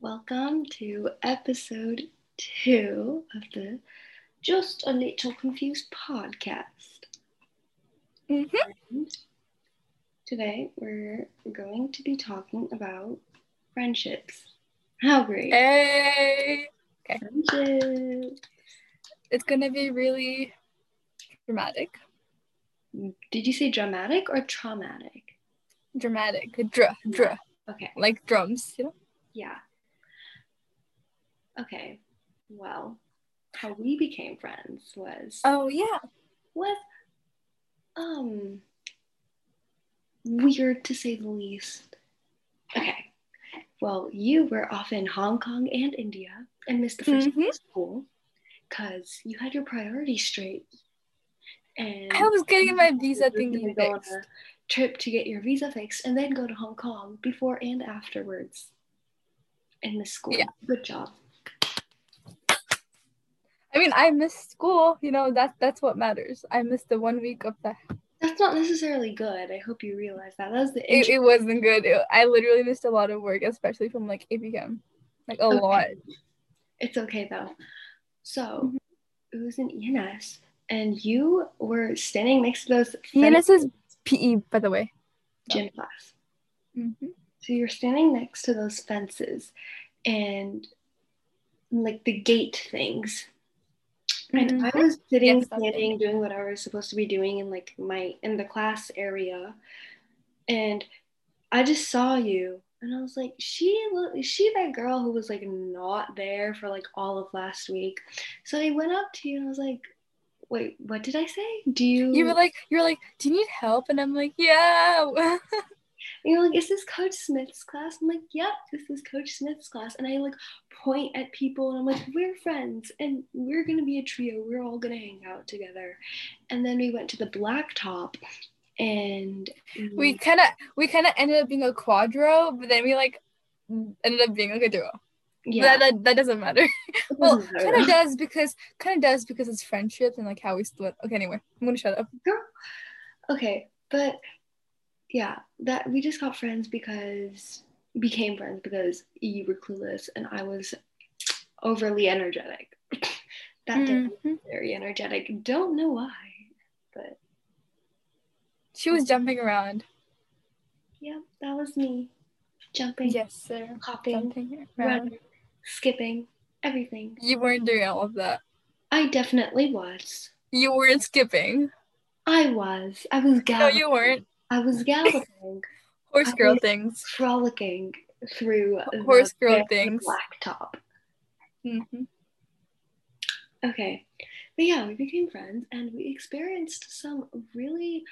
Welcome to episode two of the Just a Little Confused podcast. Mhm. Today we're going to be talking about friendships. How great! Hey, Friendships. it's gonna be really dramatic. Did you say dramatic or traumatic? Dramatic. Dra, dra, Okay, like drums, you know? yeah. Okay, well, how we became friends was Oh, yeah. was um weird to say the least. Okay. Well, you were off in Hong Kong and India and missed the 1st Mhm. day of school because you had your priorities straight. And I was getting my visa you thingy go on fixed. a trip to get your visa fixed and then go to Hong Kong before and afterwards in miss school. Yeah. Good job. I mean, I missed school, you know, that, that's what matters. I missed the one week of that. That's not necessarily good. I hope you realize that. That was the It, it wasn't good. It- I literally missed a lot of work, especially from like APChem. Like a Okay. lot. It's okay though. So Mhm. it was in ENS, and you were standing next to those ENS is PE, by the way. gym class. Mm-hmm. So you're standing next to those fences, and like the gate things. And mm-hmm. I was sitting, Yes, standing, doing what I was supposed to be doing in like my in the class area, and I just saw you, and I was like, "She, she that girl who was like not there for like all of last week?" So I went up to you and I was like, "Wait, what did I say? Do you?" You were like, you were like, do you need help? And I'm like, yeah. And you're like, "Is this Coach Smith's class?" I'm like, "Yep, this is Coach Smith's class." And I like point at people and I'm like, "We're friends, and we're gonna be a trio. We're all gonna hang out together." And then we went to the blacktop, and we kind of we kind of ended up being a quadro, but then we like ended up being like a duo. yeah, That, that, that doesn't matter. Well, kind of does because kind of does because it's friendships and like how we split. Okay, anyway, I'm gonna shut up. Okay, but yeah, that we just got friends because became friends because you were clueless and I was overly energetic. that day I was Mhm. very energetic. Don't know why, but She was jumping around. yeah, that was me. Jumping, Yes, sir. hopping, Jumping around. running, skipping, everything. You weren't doing all of that. I definitely was. You weren't skipping. I was. I was No, you weren't. I was galloping, Horse girl things. frolicking through Horse the girl things. blacktop. hmm Okay. But yeah, we became friends and we experienced some really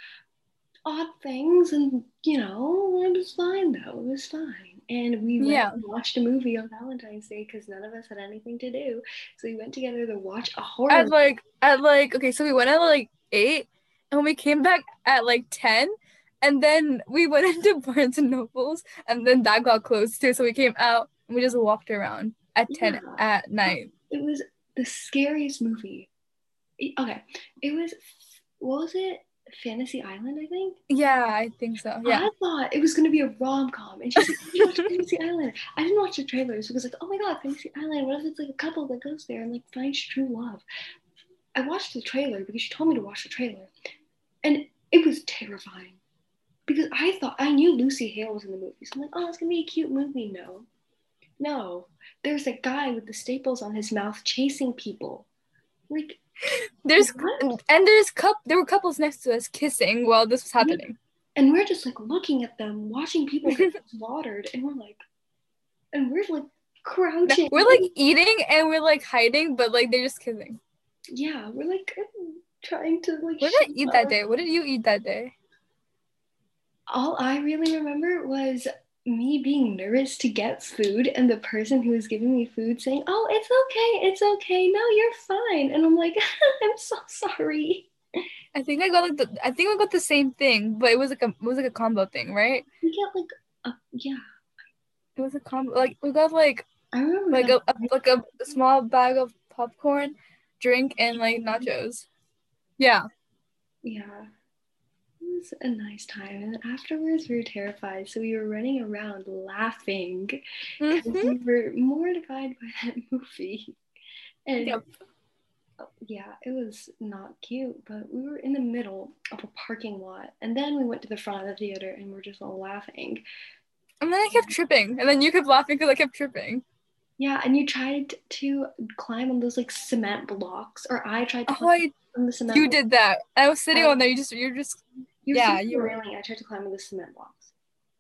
odd things and you know, it was fine though. It was fine. And we went Yeah. and watched a movie on Valentine's Day because none of us had anything to do. So we went together to watch a horror At like at like okay, so we went at like eight, and we came back at like ten, and then we went into Barnes and Nobles, and then that got closed too. So we came out and we just walked around at ten Yeah. at night. it was the scariest movie. Okay. It was what was it? Fantasy Island, I think. Yeah, I think so. Yeah. I thought it was gonna be a rom com, and she's like, "You watch Fantasy Island." I didn't watch the trailers because like, oh my god, Fantasy Island. What if it's like a couple that goes there and like finds true love? I watched the trailer because she told me to watch the trailer, and it was terrifying because I thought I knew Lucy Hale was in the movie, so I'm like, oh, it's gonna be a cute movie. No, no, there's a guy with the staples on his mouth chasing people, like There's What? and there's cup there were couples next to us kissing while this was happening. and we're just like looking at them, watching people get slaughtered, and we're like, and we're like crouching. We're like eating and we're like hiding, but like they're just kissing. yeah, we're like trying to like. What did I eat that day? What did you eat that day? All I really remember was me being nervous to get food, and the person who was giving me food saying, "Oh, it's okay, it's okay. No, you're fine," and I'm like, "I'm so sorry." I think I got like the I think I got the same thing, but it was like a it was like a combo thing, right? We get like, a, yeah, It was a combo like we got like I remember like a, a like a small bag of popcorn, drink, and like nachos. Yeah. yeah. Was a nice time. And afterwards, we were terrified. So we were running around laughing because Mhm. we were mortified by that movie. And Yep. yeah, it was not cute, but we were in the middle of a parking lot. And then we went to the front of the theater and we're just all laughing. And then I kept tripping, and then you kept laughing because I kept tripping. Yeah, and you tried to climb on those like cement blocks, or I tried to Oh, climb I, on the cement you did that. I was sitting I- on there. You just, you're just, You yeah, you the were- I tried to climb the cement blocks.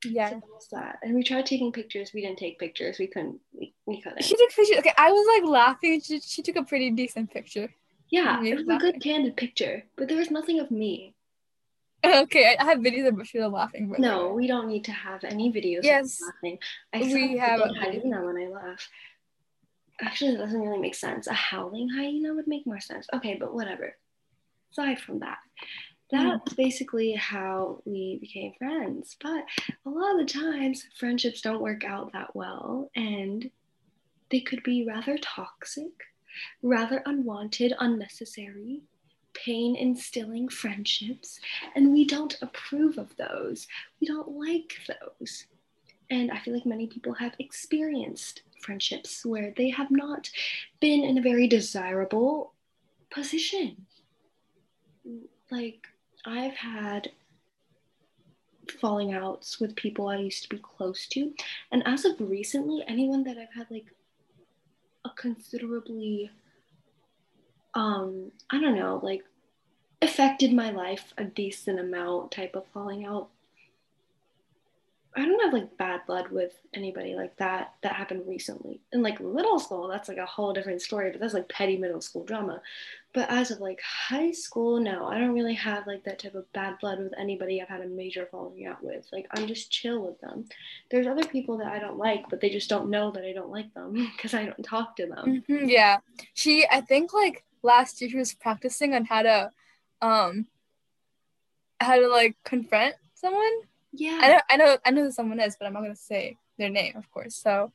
yeah. So that was that. And we tried taking pictures. We didn't take pictures. We couldn't. We, we couldn't. She took pictures. Okay, I was like laughing. She, she took a pretty decent picture. yeah, it was a good candid picture, but there was nothing of me. Okay, I, have videos of Bashira laughing. But No, we don't need to have any videos. Yes, of me laughing. I we have a hyena when I laugh. Actually, that doesn't really make sense. A howling hyena would make more sense. Okay, but whatever. Aside from that. Mm-hmm. that's basically how we became friends. But a lot of the times, friendships don't work out that well, and they could be rather toxic, rather unwanted, unnecessary, pain instilling friendships, and we don't approve of those. We don't like those. And I feel like many people have experienced friendships where they have not been in a very desirable position. Like, I've had falling outs with people I used to be close to. And as of recently, anyone that I've had like a considerably, um, I don't know, like affected my life a decent amount type of falling out. I don't have like bad blood with anybody like that that happened recently. In like middle school, that's like a whole different story, but that's like petty middle school drama. But as of like high school, no, I don't really have like that type of bad blood with anybody I've had a major falling out with. Like I'm just chill with them. There's other people that I don't like, but they just don't know that I don't like them because I don't talk to them. Mhm, yeah, she. I think like last year she was practicing on how to, um, how to like confront someone. Yeah. I know, I know, I know who someone is, but I'm not gonna say their name, of course. So,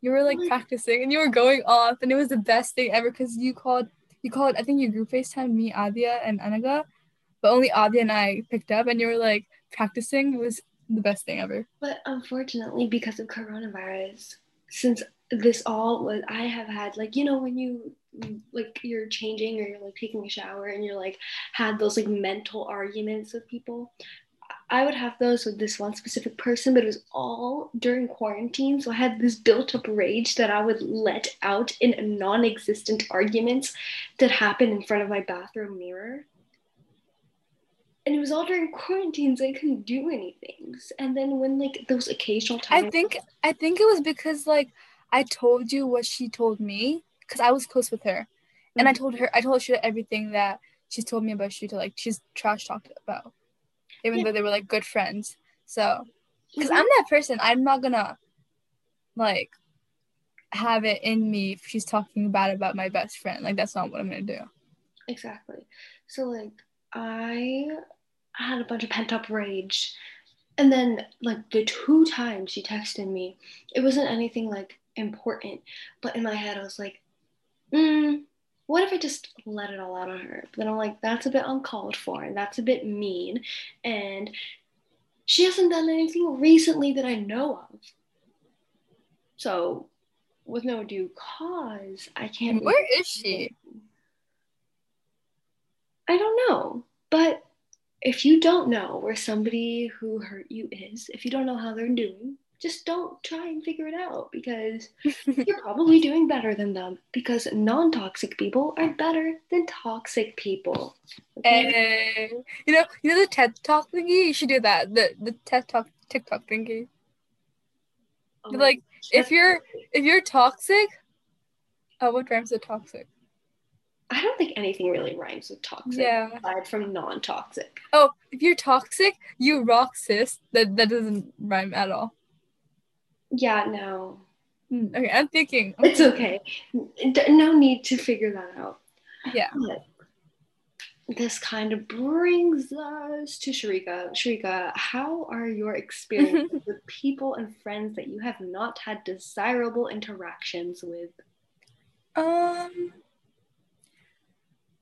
you were like Like- practicing, and you were going off, and it was the best thing ever because you called, you called. I think you group FaceTime me, Adia, and Anaga, but only Adia and I picked up, and you were like practicing. It was the best thing ever. But unfortunately, because of coronavirus, since this all was, I have had like you know when you like you're changing or you're like taking a shower and you're like had those like mental arguments with people. I would have those with this one specific person, but it was all during quarantine. So I had this built up rage that I would let out in non existent arguments that happened in front of my bathroom mirror. And it was all during quarantine, so I couldn't do anything. And then when like those occasional times, I think, I think it was because like I told you what she told me because I was close with her, and I mm. told her, I told her everything that she's told me about Shuta, like she's trash talked about, even Yeah. though they were like good friends. So, because Mhm. I'm that person, I'm not gonna like have it in me if she's talking bad about my best friend. Like that's not what I'm gonna do. Exactly. So like I had a bunch of pent up rage. And then like the two times she texted me, it wasn't anything like important. But in my head I was like, mm, what if I just let it all out on her? But then I'm like, that's a bit uncalled for and that's a bit mean. And she hasn't done anything recently that I know of. So with no due cause, I can't Where is she? I don't know. But if you don't know where somebody who hurt you is, if you don't know how they're doing, just don't try and figure it out because you're probably doing better than them because non toxic people are better than toxic people. Okay? Eh, you know, you know the TED Talk thingy. You should do that. The the TED Talk TikTok thingy. Oh, like if you're if you're toxic, oh, what rhymes with toxic? I don't think anything really rhymes with toxic Yeah. aside from non toxic. Oh, if you're toxic, you rock sis. That that doesn't rhyme at all. Yeah, no. Hmm, Okay, I'm thinking. It's okay. No need to figure that out. Yeah. But this kind of brings us to Sharika. Sharika, how are your experiences with people and friends that you have not had desirable interactions with? Um,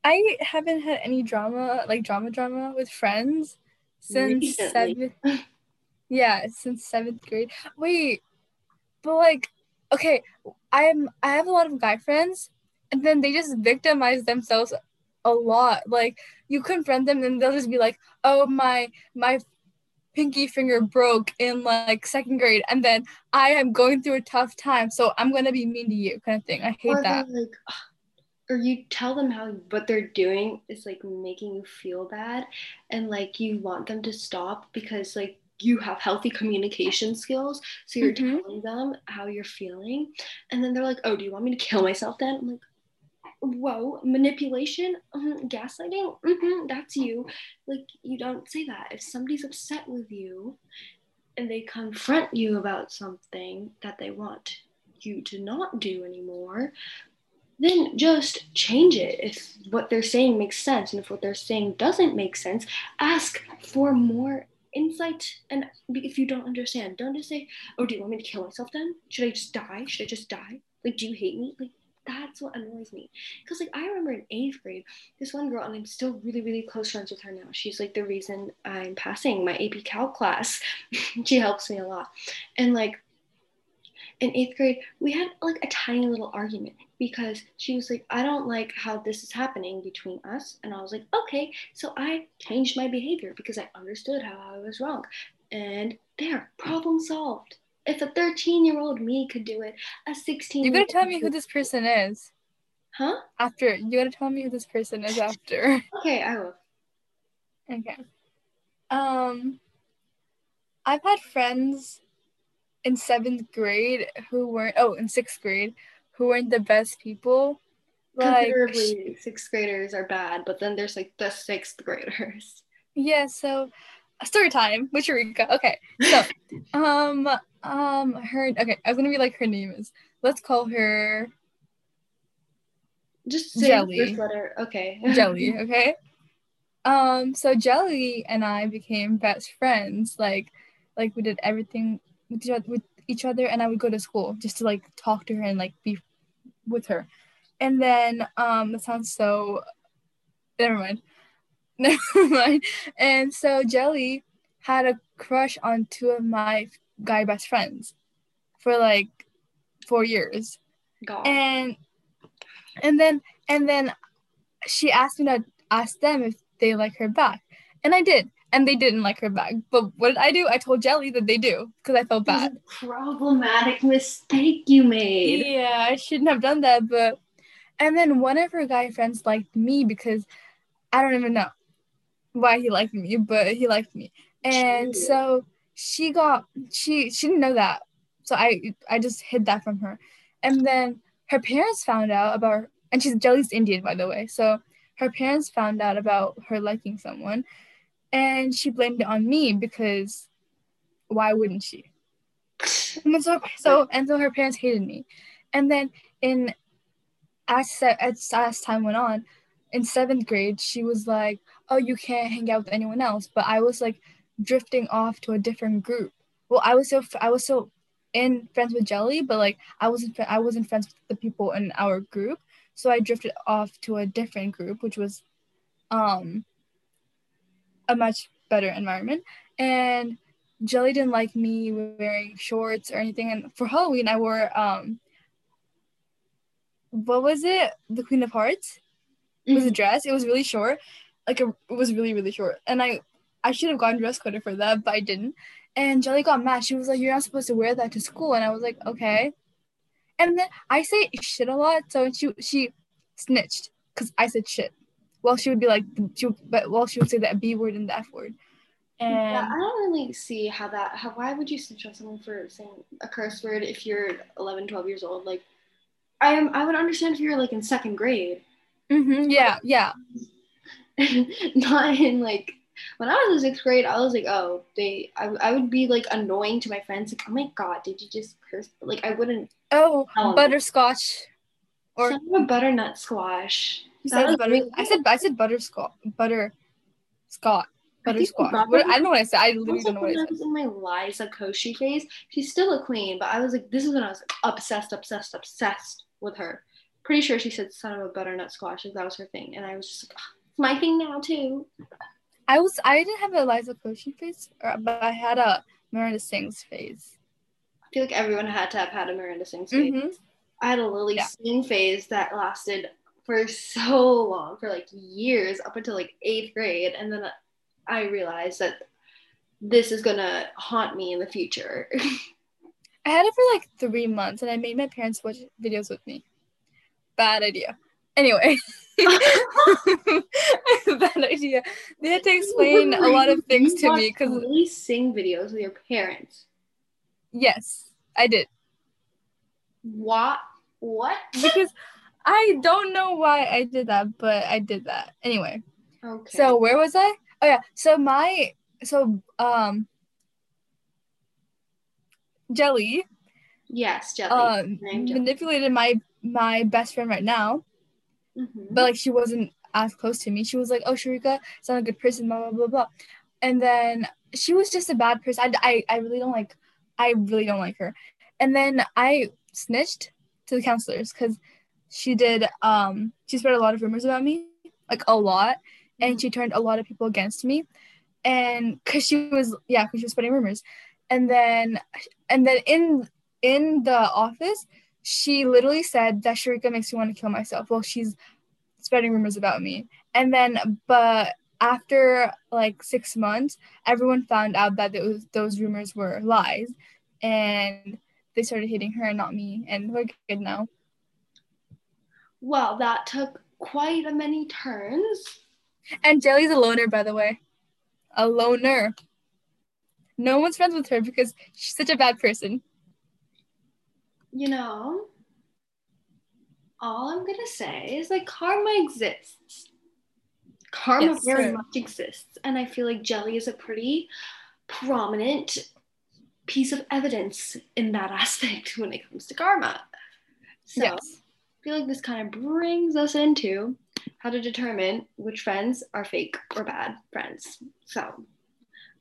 I haven't had any drama, like drama drama with friends, since Recently. seventh. Yeah, since seventh grade. Wait, but like, okay, I'm I have a lot of guy friends, and then they just victimize themselves a lot. Like you confront them, and they'll just be like, "Oh my my." pinky finger broke in like second grade and then i am going through a tough time so i'm gonna be mean to you kind of thing i hate or that like or you tell them how what they're doing is like making you feel bad and like you want them to stop because like you have healthy communication skills so you're Mhm. telling them how you're feeling and then they're like oh do you want me to kill myself then? I'm like whoa manipulation Mhm, gaslighting? Hmm that's you. Like you don't say that. If somebody's upset with you and they confront you about something that they want you to not do anymore then just change it. If what they're saying makes sense and if what they're saying doesn't make sense ask for more insight and if you don't understand don't just say oh do you want me to kill myself then? Should i just die? Should i just die? Like do you hate me? Like that's what annoys me. Because like i remember in eighth grade this one girl and i'm still really really close friends with her now. She's like the reason i'm passing my ap cal class. She helps me a lot. And like in eighth grade, we had like a tiny little argument because she was like, I don't like how this is happening between us. And I was like, okay. So I changed my behavior because I understood how I was wrong. And there, problem solved. If a 13 year old me could do it, a 16 you gotta tell me who this person is Huh? after you gotta tell me who this person is after Okay, I will. Okay. Um, I've had friends in seventh grade who weren't. Oh, in sixth grade, who weren't the best people. Like, sixth graders are bad, but then there's like the sixth graders. yeah. So, story time with Sharika. Okay. So, um, um, her. Okay, I was gonna be like her name is. Let's call her Just say Jelly. letter. Okay. Jelly. Okay. Um. So Jelly and I became best friends. Like, like we did everything with each, oth- with each other, and I would go to school just to like talk to her and like be with her. And then, um, that sounds so. Never mind. Never mind. And so Jelly had a crush on two of my guy best friends for like four years God. and and then and then she asked me to ask them if they like her back and i did and they didn't like her back. But what did i do? I told jelly that they do because i felt bad. problematic mistake you made. yeah i shouldn't have done that but and then one of her guy friends liked me because i don't even know why he liked me but he liked me. And True. so she got she she didn't know that. So i i just hid that from her. And then her parents found out about her, and she's jelly's indian by the way. So her parents found out about her liking someone and she blamed it on me because why wouldn't she? And so, so and so her parents hated me. And then in as as, as time went on in seventh grade she was like oh you can't hang out with anyone else. But i was like drifting off to a different group. Well i was so i was so in friends with jelly but like i wasn't i wasn't friends with the people in our group. So i drifted off to a different group which was um a much better environment. And jelly didn't like me wearing shorts or anything. And for halloween i wore um what was it? The queen of hearts? It was a dress. It was really short. Like a, it was really really short. And i i should have gotten dress coded for that but i didn't. And jelly got mad. She was like you're not supposed to wear that to school. And i was like okay. And then i say shit a lot. So she she snitched because i said shit well she would be like she would, but well she would say that b word and the f word and Yeah, I don't really see how that. How why would you snitch on someone for saying a curse word if you're 11, 12 years old? Like, I am. I would understand if you're like in second grade, Mhm, yeah yeah not in like when I was in sixth grade. I was like, oh, they. I, I would be like annoying to my friends. Like, oh my god, did you just curse? Like, I wouldn't. oh Oh. butterscotch or a butternut squash. Said butter really- i said i said butterscotch butter scott I think butterscotch Barbara- i don't know what i said i literally don't know what i I said was in my Liza Koshy phase, she's still a queen, but I was like, this is when I was like, obsessed, obsessed, obsessed with her. Pretty sure she said son of a butternut squash, like that was her thing. And I was just like, "Ah, it's my thing now too. I was I didn't have a Liza Koshy or, but I had a Miranda Sings face. I feel like everyone had to have had a Miranda Sings phase. Mhm. I had a Lilly Yeah. Singh phase that lasted for so long, for like years, up until like eighth grade, and then I realized that this is gonna haunt me in the future. I had it for like three months, and I made my parents watch videos with me. Bad idea. Anyway, bad idea. They had to explain a lot of things to me because we Sing videos with your parents. yes, I did What? What? because I don't know why I did that, but I did that anyway. Okay. So where was I? Oh yeah. So my so um Jelly yes, Jelly. um Jelly. manipulated my my best friend right now, Mhm. but like she wasn't as close to me. She was like, "Oh, Sharika, it's not a good person," blah blah blah blah, and then she was just a bad person. I, I I really don't like I really don't like her, and then I snitched to the counselors because she did um she spread a lot of rumors about me, like a lot, and she turned a lot of people against me, and because she was yeah because she was spreading rumors, and then and then in in the office she literally said that Sharika makes me want to kill myself. Well, she's spreading rumors about me. And then, but after like six months, everyone found out that those, those rumors were lies. And they started hating her and not me. And we're good now. Well, that took quite a many turns. And Jelly's a loner, by the way. A loner. No one's friends with her because she's such a bad person. You know, all I'm gonna say is like karma exists. Karma Yes, very true. much exists, and I feel like Jelly is a pretty prominent piece of evidence in that aspect when it comes to karma. So yes. I feel like this kind of brings us into how to determine which friends are fake or bad friends. So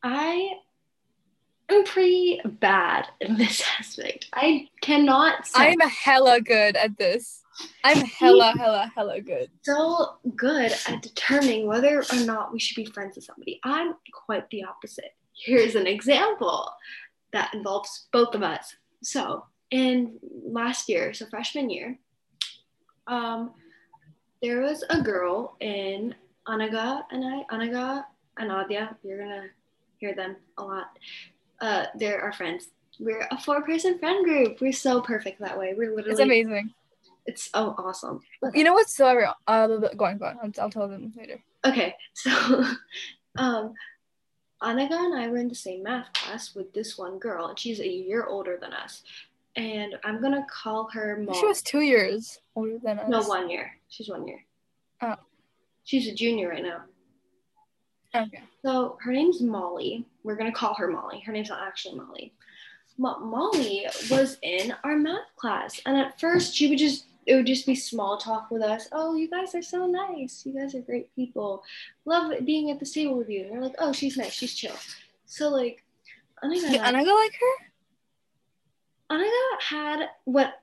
I am pretty bad in this aspect. I cannot say I'm hella good at this. I'm hella, hella, hella good. so good at determining whether or not we should be friends with somebody. I'm quite the opposite. Here's an example that involves both of us. So, in last year, so freshman year, um, there was a girl in Anaga and I, Anaga and Adya. You're gonna hear them a lot. Uh, they're our friends. We're a four-person friend group. We're so perfect that way. We're literally It's amazing. It's oh awesome. You know what's so uh, go on, go on. I'll, I'll tell them later. Okay, so um, Anaga and I were in the same math class with this one girl, and she's a year older than us. And I'm gonna call her Mom. She was two years older than us. no one year. She's one year. Oh. She's a junior right now. Okay. So her name's Molly. We're gonna call her Molly. Her name's not actually Molly. Mo- Molly was in our math class, and at first she would just it would just be small talk with us. Oh, you guys are so nice. You guys are great people. Love being at the table with you. And we're like, oh, she's nice. She's chill. So like, Anaga, Did Anaga like her? Anaga had what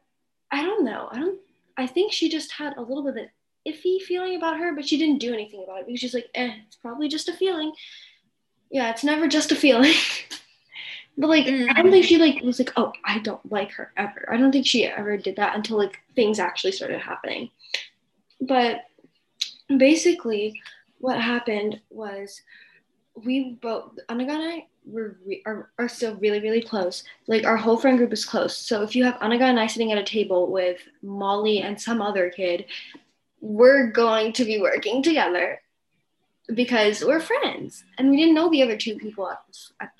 I don't know. I don't. I think she just had a little bit of an iffy feeling about her, but she didn't do anything about it because she's like, eh, it's probably just a feeling. Yeah, it's never just a feeling. but like, I don't think she like was like, oh, I don't like her ever. I don't think she ever did that until like things actually started happening. But basically, what happened was we both Anaga and I were re- are, are still really really close. Like our whole friend group is close. So if you have Anaga and I sitting at a table with Molly and some other kid, we're going to be working together because we're friends. And we didn't know the other two people at, at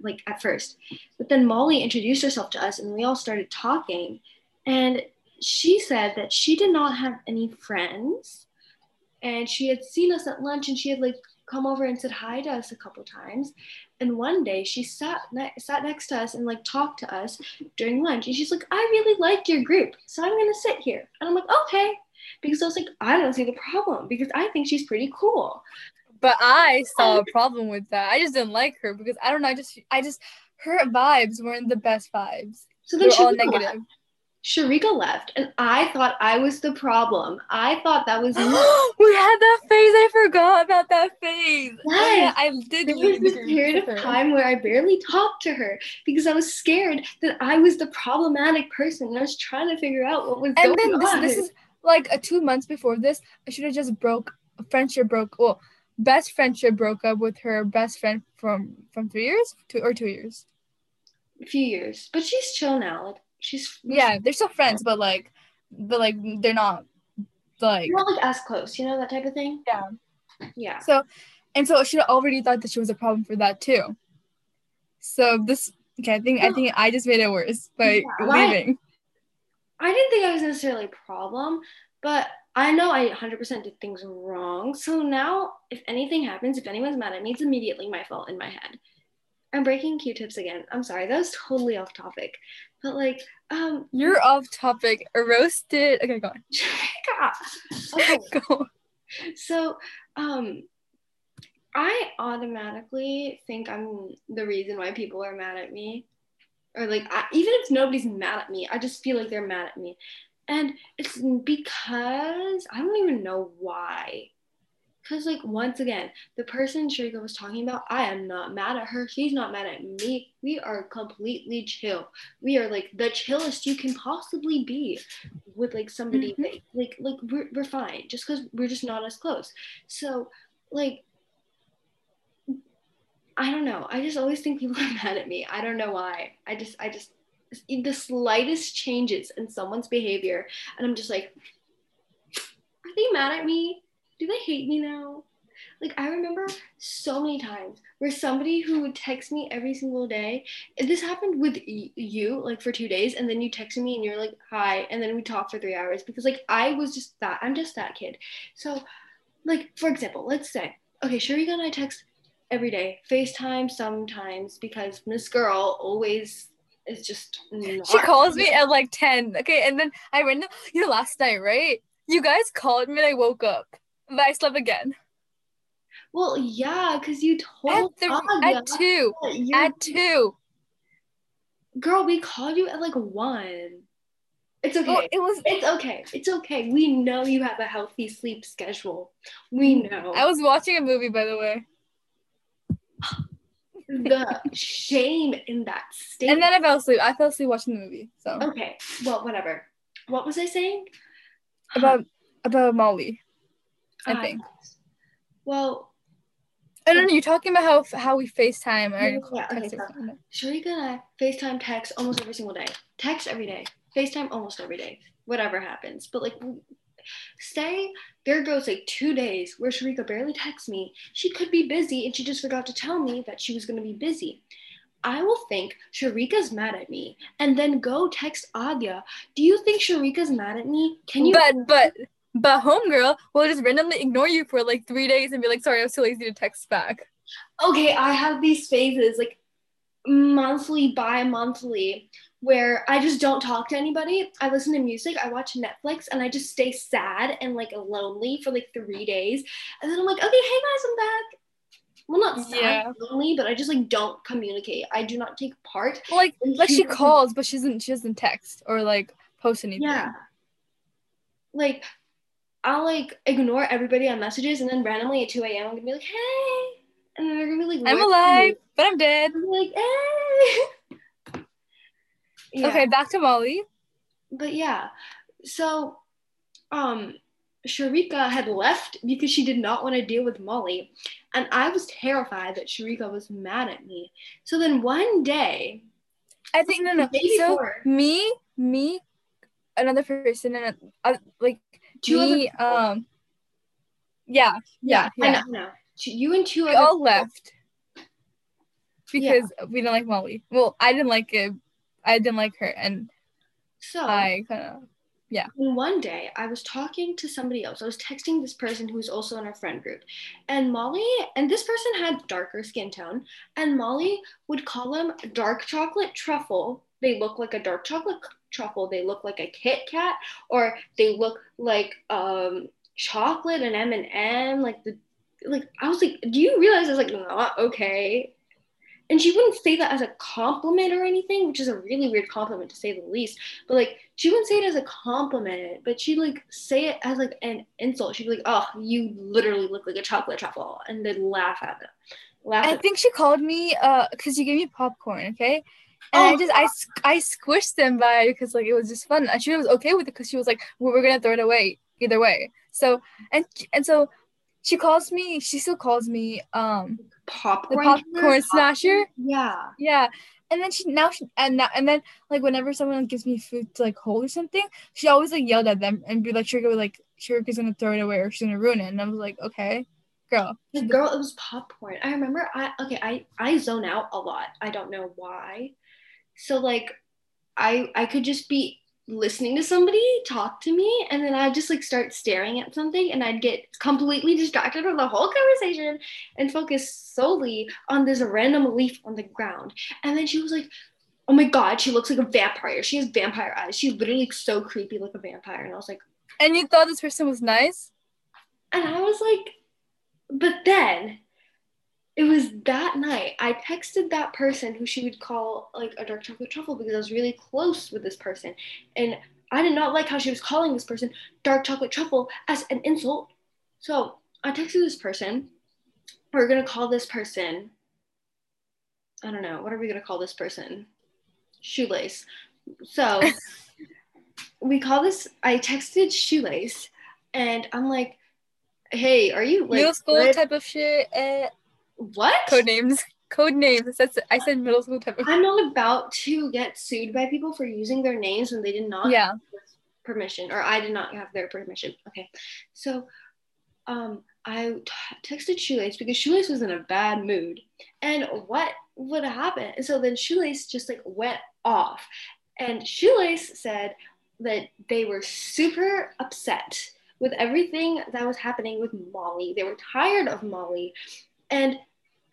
like at first. But then molly introduced herself to us and we all started talking. And she said that she did not have any friends. And she had seen us at lunch and she had like come over and said hi to us a couple times and one day she sat ne- sat next to us and like talked to us during lunch and she's like i really like your group so i'm gonna sit here and i'm like okay because I was like, I don't see the problem because I think she's pretty cool. But I saw a um, problem with that. I just didn't like her because I don't know. I just, I just, her vibes weren't the best vibes. So then were she all left. Sharika left, and I thought I was the problem. I thought that was me. we had that phase. I forgot about that phase. Oh, yeah, I did. There was this period of time where I barely talked to her because I was scared that I was the problematic person. And I was trying to figure out what was And going then this, this is like a two months before this. I should have just broke friendship broke. Well, best friendship broke up with her best friend from from three years, two or two years. a few years, but she's chill now. Like she's Yeah, they're still friends, but like, but like they're not like We're not like as close, you know that type of thing. Yeah. Yeah. so. And so she already thought that she was a problem for that too. So this okay, I think I think I just made it worse by Yeah, leaving. I didn't think I was necessarily a problem, but I know I 100% did things wrong. So now, if anything happens, if anyone's mad at me, it's immediately my fault in my head. I'm breaking Q-tips again. I'm sorry, that was totally off topic. But like, um, You're off topic. Roasted. Okay, go on. okay, Go. so um, I automatically think I'm the reason why people are mad at me, or like, I, even if nobody's mad at me, I just feel like they're mad at me, and it's because I don't even know why. Cause like once again, the person Sharika was talking about, I am not mad at her. She's not mad at me. We are completely chill. We are like the chillest you can possibly be with like somebody Mhm. that, like like we're, we're fine just because we're just not as close. So like I don't know. I just always think people are mad at me. I don't know why. I just I just the slightest changes in someone's behavior and I'm just like are they mad at me? Do they hate me now? Like I remember so many times where somebody who would text me every single day. This happened with y- you, like for two days, and then you texted me and you're like, "Hi," and then we talked for three hours because like I was just that. I'm just that kid. So, like for example, let's say, okay, Sharika and I text every day, FaceTime sometimes because this girl always is just. She calls me at like 10. Okay, and then I went, you know, last night, right? You guys called me and I woke up. But I slept again. Well, yeah, because you At, told at 2. you're- At 2. girl, we called you at like one. It's okay. Well, it was. It's okay. It's okay. We know you have a healthy sleep schedule. We mm, know. I was watching a movie, by the way. the shame in that state. And then I fell asleep. I fell asleep watching the movie. So okay, well, whatever. What was I saying? about about Molly, I think. Well, I don't know. you're talking about how how we FaceTime or Yeah, yeah, okay, text so- Sharika and I FaceTime text almost every single day. Text every day. FaceTime almost every day. Whatever happens. But like say there goes like two days where Sharika barely texts me. She could be busy and she just forgot to tell me that she was gonna be busy. I will think Sharika's mad at me and then go text Adya. Do you think Sharika's mad at me? Can you But but but homegirl will just randomly ignore you for like three days and be like, sorry, I was too lazy to text back. okay, I have these phases like monthly, bi monthly, where I just don't talk to anybody. I listen to music, I watch Netflix, and I just stay sad and like lonely for like three days. And then I'm like, okay, hey guys, I'm back. Well, not sad, Yeah. lonely, but I just like don't communicate. I do not take part. Like And like she she calls, but she doesn't she doesn't text or like post anything. Yeah. Like, I'll like ignore everybody on messages, and then randomly at 2 a.m., I'm gonna be like, hey. And then they're gonna be like, I'm alive, you?" but I'm dead. I'm like, hey. Yeah. Okay, back to Molly. but yeah so um Sharika had left because she did not want to deal with Molly and I was terrified that Sharika was mad at me so then one day I think no no. So before. me me another person and uh, like two other me people- um yeah yeah I know, I know. You and two we other all people- left because we didn't like Molly. Well, I didn't like it. I didn't like her, and so I kind of And one day I was talking to somebody else. I was texting this person who was also in our friend group. And Molly, and this person had darker skin tone, and Molly would call them dark chocolate truffle. They look like a dark chocolate truffle. They look like a Kit Kat, or they look like um, chocolate and M and M. Like the, like I was like, do you realize it's like not okay? and she wouldn't say that as a compliment or anything, which is a really weird compliment to say the least. But like she wouldn't say it as a compliment, but she'd like say it as like an insult. She'd be like, "Oh, you literally look like a chocolate truffle," and then laugh at them. Laugh I think she called me uh because you gave me popcorn, okay? And I Oh. just I squished them by because like it was just fun. And she was okay with it because she was like, well, we're gonna throw it away either way. So and and so she calls me. She still calls me um the popcorn. popcorn smasher. Yeah. Yeah. And then she now she and now and then like whenever someone gives me food to like hold or something, she always like yelled at them and be like, "Shrika, like Shrika's gonna throw it away or she's gonna ruin it." And I was like, "Okay, girl." The girl, it was popcorn. I remember. I okay. I I zone out a lot. I don't know why. So like, I I could just be listening to somebody talk to me, and then I'd just like start staring at something, and I'd get completely distracted from the whole conversation and focus solely on this random leaf on the ground. And then she was like. Oh my god, she looks like a vampire. She has vampire eyes. She's literally like, so creepy like a vampire. And I was like, And you thought this person was nice? And I was like, but then it was that night I texted that person who she would call like a dark chocolate truffle because I was really close with this person. And I did not like how she was calling this person dark chocolate truffle as an insult. So I texted this person. We're going to call this person, I don't know, what are we going to call this person? Shoelace. So we call this, I texted Shoelace and I'm like, hey, are you like middle school lit- type of shit. Uh, what? code names. Code names. That's I said middle school type of. I'm not about to get sued by people for using their names when they did not Yeah. have permission, or I did not have their permission. Okay, so um, I t- texted Shoelace because Shoelace was in a bad mood, and what would happen? And so then Shoelace just like went off, and Shoelace said that they were super upset with everything that was happening with Molly. They were tired of Molly, and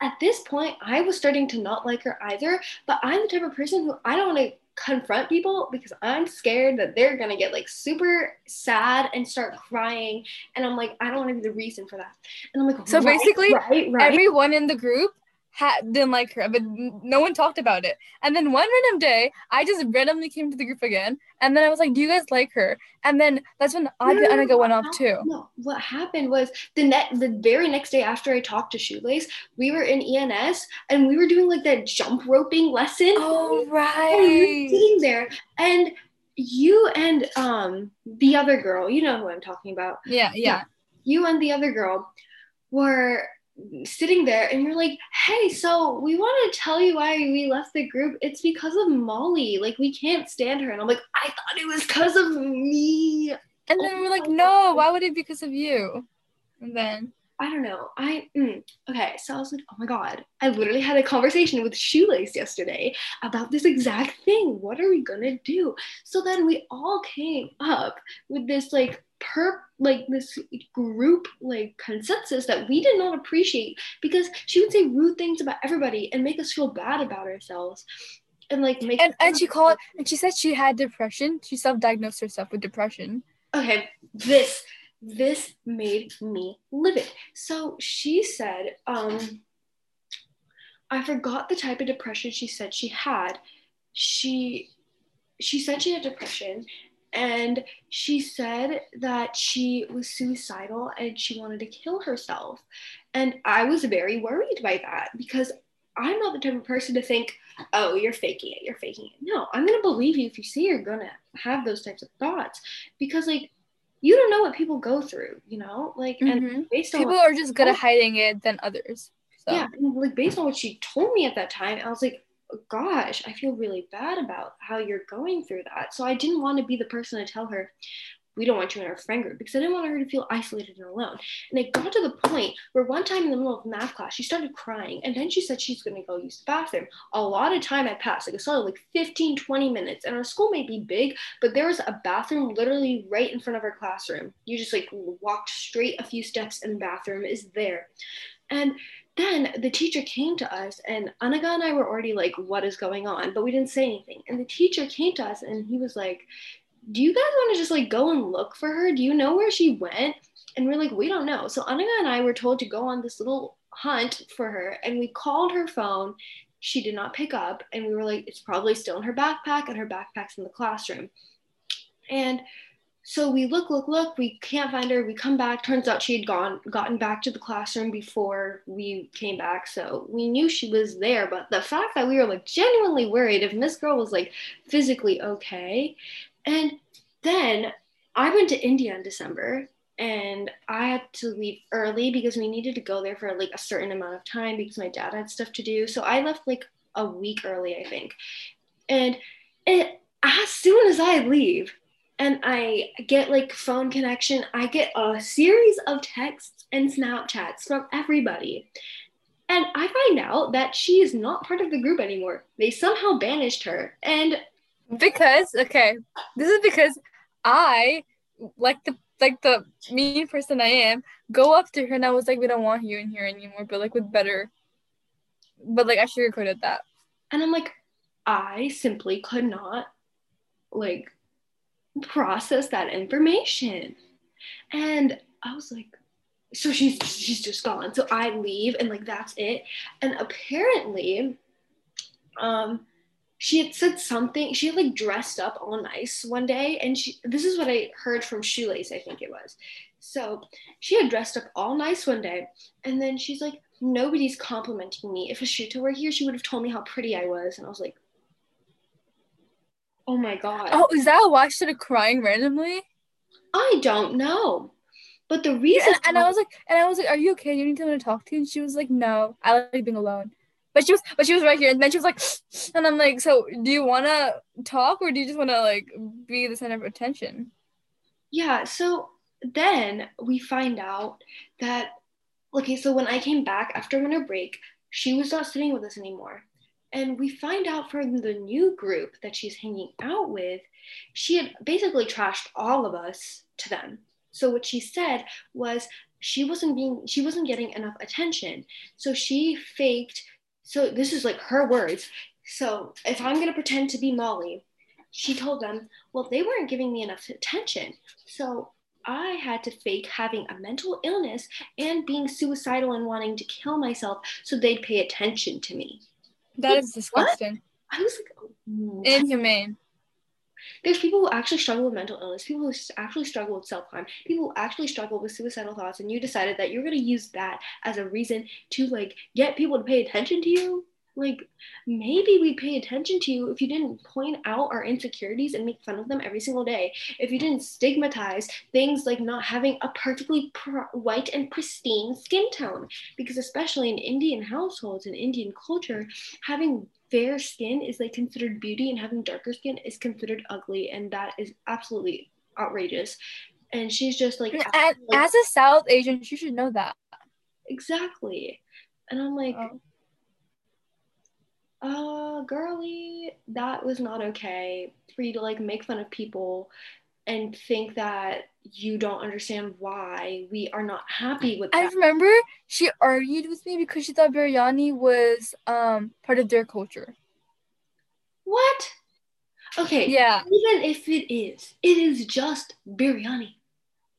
at this point, I was starting to not like her either. But I'm the type of person who I don't want to confront people because I'm scared that they're gonna get like super sad and start crying. And I'm like, I don't want to be the reason for that. And I'm like, So right, basically, right, right. Everyone in the group had didn't like her, but no one talked about it. And then one random day, I just randomly came to the group again, and then I was like, "Do you guys like her?" And then that's when No, Anya no, no, Anika went off too. No, what happened was the net the very next day after I talked to Shoelace, we were in ENS and we were doing like that jump roping lesson. Oh And we right. sitting there and you and um the other girl, you know who I'm talking about. Yeah, yeah. You and the other girl were sitting there and you're like, hey, so we want to tell you why we left the group. It's because of Molly. Like we can't stand her. And I'm like, I thought it was because of me. And then we're like, "No, why would it be because of you?" And then I don't know. I mm, okay. So I was like, oh my god! I literally had a conversation with Shoelace yesterday about this exact thing. What are we gonna do? So then we all came up with this like per like this group like consensus that we did not appreciate because she would say rude things about everybody and make us feel bad about ourselves and like make and and she called and she said she had depression. She self-diagnosed herself with depression. okay this this made me livid so she said um i forgot the type of depression she said she had she she said she had depression and she said that she was suicidal and she wanted to kill herself and i was very worried by that because i'm not the type of person to think oh you're faking it you're faking it no i'm going to believe you if you say you're going to have those types of thoughts because like you don't know what people go through you know like and Mhm. based on People are just good at hiding it than others. So yeah and, like based on what she told me at that time i was like gosh i feel really bad about how you're going through that so i didn't want to be the person to tell her we don't want you in our friend group because I didn't want her to feel isolated and alone. And it got to the point where one time in the middle of math class, she started crying and then she said she's going to go use the bathroom. A lot of time had passed, like a solid like 15, 20 minutes. And our school may be big, but there was a bathroom literally right in front of our classroom. You just like walked straight a few steps and the bathroom is there. And then the teacher came to us and Anaga and I were already like, what is going on? But we didn't say anything. And the teacher came to us and he was like, do you guys want to just like go and look for her? Do you know where she went? And we're like, we don't know. So Anaga and I were told to go on this little hunt for her and we called her phone she did not pick up. And we were like, it's probably still in her backpack, and her backpack's in the classroom. And so we look, look, look, we can't find her. We come back. Turns out she had gone, gotten back to the classroom before we came back. So we knew she was there. But the fact that we were like genuinely worried if Miss Girl was like physically okay. And then I went to India in December and I had to leave early because we needed to go there for like a certain amount of time because my dad had stuff to do. So I left like a week early, I think. And it, as soon as I leave, and I get like phone connection, I get a series of texts and Snapchats from everybody. And I find out that she is not part of the group anymore. They somehow banished her. And because okay, this is because I like the like the mean person I am, go up to her and I was like, we don't want you in here anymore, but like with better but like I sugarcoated that. And I'm like, I simply could not like process that information. And I was like, so she's she's just gone. So I leave and like that's it. And apparently, um, she had said something. She had like dressed up all nice one day, and she this is what I heard from Shoelace, I think it was. So she had dressed up all nice one day, and then she's like, nobody's complimenting me. If Ashita were here, she would have told me how pretty I was, and I was like, Oh my god. Oh, is that why she started crying randomly? I don't know. But the reason yeah, and, and I was like and I was like, Are you okay? You need someone to talk to? And she was like, No, I like being alone. But she was but she was right here and then she was like and I'm like, So do you wanna talk or do you just wanna like be the center of attention? Yeah, so then we find out that okay, so when I came back after winter break, she was not sitting with us anymore. And we find out from the new group that she's hanging out with, she had basically trashed all of us to them. So what she said was she wasn't being she wasn't getting enough attention. So she faked so this is like her words. So if I'm going to pretend to be Molly, she told them, well, they weren't giving me enough attention. So I had to fake having a mental illness and being suicidal and wanting to kill myself so they'd pay attention to me. That is disgusting. What? I was like, oh, inhumane. There's people who actually struggle with mental illness, people who actually struggle with self harm, people who actually struggle with suicidal thoughts, and you decided that you're going to use that as a reason to like get people to pay attention to you. Like, maybe we'd pay attention to you if you didn't point out our insecurities and make fun of them every single day. If you didn't stigmatize things like not having a perfectly pr- white and pristine skin tone. Because, especially in Indian households and Indian culture, having fair skin is like considered beauty and having darker skin is considered ugly. And that is absolutely outrageous. And she's just like, as, as a South Asian, you should know that. Exactly. And I'm like, oh uh, girly, that was not okay for you to like make fun of people and think that you don't understand why we are not happy with that. I remember she argued with me because she thought biryani was um part of their culture. What? Okay. Yeah. Even if it is, it is just biryani.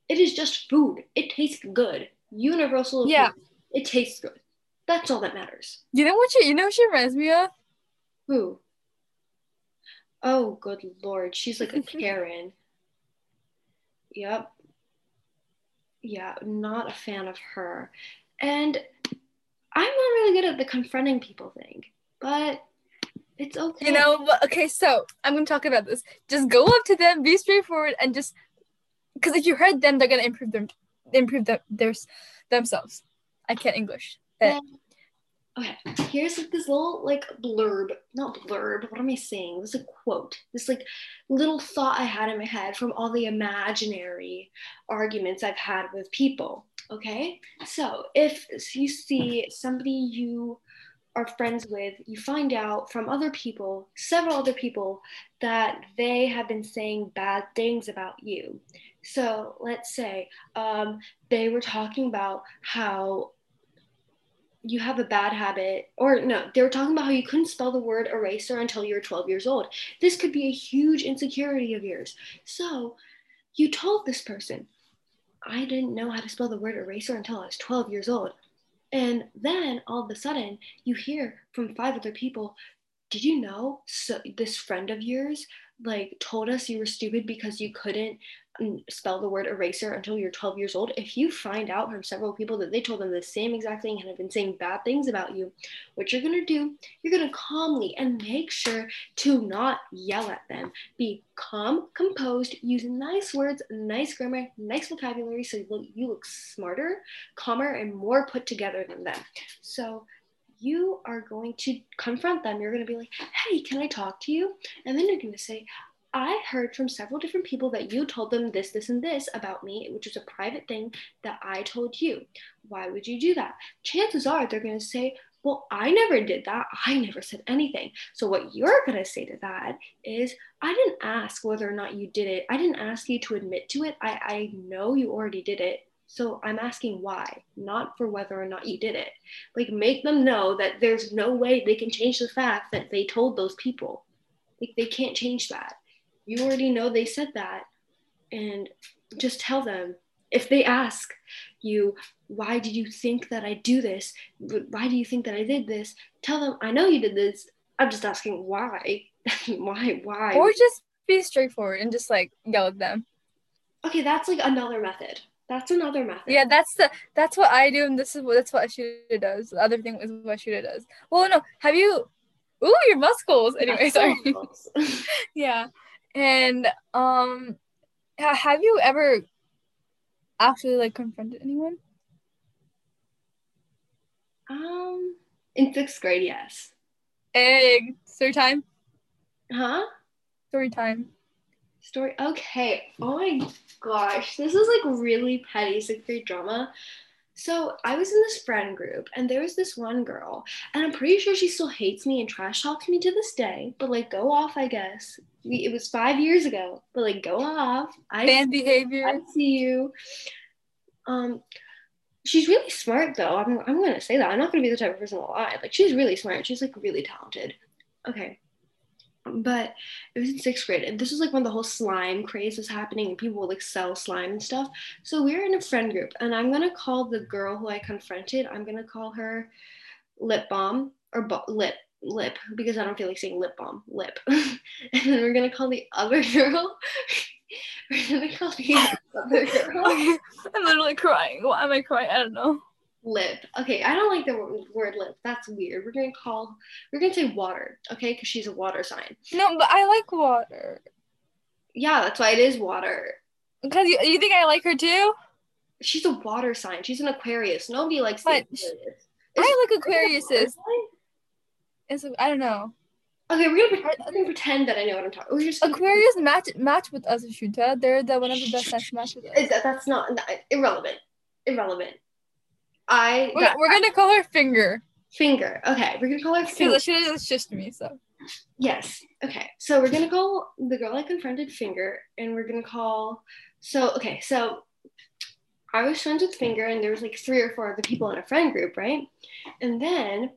It is just food. It tastes good. Universal. Yeah. Food. It tastes good. That's all that matters. You know what she you know she reminds me of? Who? Oh good lord, she's like a Karen. Yep. Yeah, not a fan of her. And I'm not really good at the confronting people thing, but it's okay. You know, okay, so I'm gonna talk about this. Just go up to them, be straightforward, and just because if you hurt them, they're gonna improve them, improve them, their, themselves. I can't English. Yeah. Okay, here's like this little like blurb, not blurb, what am I saying? This is a quote, this like little thought I had in my head from all the imaginary arguments I've had with people. Okay, so if you see somebody you are friends with, you find out from other people, several other people, that they have been saying bad things about you. So let's say um, they were talking about how you have a bad habit, or no, they were talking about how you couldn't spell the word eraser until you were 12 years old. This could be a huge insecurity of yours. So you told this person, I didn't know how to spell the word eraser until I was 12 years old. And then all of a sudden, you hear from five other people, did you know so this friend of yours like told us you were stupid because you couldn't spell the word eraser until you're 12 years old if you find out from several people that they told them the same exact thing and have been saying bad things about you what you're going to do you're going to calmly and make sure to not yell at them be calm composed use nice words nice grammar nice vocabulary so you look, you look smarter calmer and more put together than them so you are going to confront them. You're going to be like, hey, can I talk to you? And then you're going to say, I heard from several different people that you told them this, this, and this about me, which is a private thing that I told you. Why would you do that? Chances are they're going to say, well, I never did that. I never said anything. So, what you're going to say to that is, I didn't ask whether or not you did it. I didn't ask you to admit to it. I, I know you already did it. So I'm asking why, not for whether or not you did it. Like, make them know that there's no way they can change the fact that they told those people. Like, they can't change that. You already know they said that. And just tell them. If they ask you, why did you think that I do this? Why do you think that I did this? Tell them, I know you did this. I'm just asking why. why? Why? Or just be straightforward and just like yell at them. Okay, that's like another method. That's another method. Yeah, that's the that's what I do, and this is what that's what Ashuta does. The other thing is what Ashuta does. Well, no, have you? Ooh, your muscles. Anyway, sorry. yeah, and um, have you ever actually like confronted anyone? Um, in sixth grade, yes. Egg story time. Huh? Story time. Story. Okay. Oh my gosh, this is like really petty sixth grade drama. So I was in this friend group, and there was this one girl, and I'm pretty sure she still hates me and trash talks me to this day. But like, go off, I guess. We, it was five years ago, but like, go off. I bad behavior. I see you. Um, she's really smart though. I'm I'm gonna say that. I'm not gonna be the type of person to lie. Like, she's really smart. She's like really talented. Okay but it was in sixth grade and this was like when the whole slime craze was happening and people would like sell slime and stuff. So we were in a friend group and i'm gonna call the girl who i confronted i'm gonna call her lip balm or bo- lip lip because i don't feel like saying lip balm lip. And then we're gonna call the other girl. We're gonna call the other girl. I'm literally crying. Why am i crying? I don't know lip. Okay, I don't like the word lip. That's weird. We're gonna call. We're gonna say water. Okay, because she's a water sign. No, but I like water. Yeah, that's why it is water. Because you, you think I like her too? She's a water sign. She's an Aquarius. Nobody likes but Aquarius. I like Aquariuses. It's I don't know. Okay, we're gonna, pretend, we're gonna pretend that I know what I'm talking. We're just Aquarius match match with us, Ashuta. They're the one of the best match with us. That, that's not irrelevant. Irrelevant. I we're, we're gonna call her Finger. Finger. Okay, we're gonna call her Finger. She it's just me, so. Yes. Okay. So we're gonna call the girl I confronted Finger, and we're gonna call. So okay. So I was friends with Finger, and there was like three or four other people in a friend group, right? And then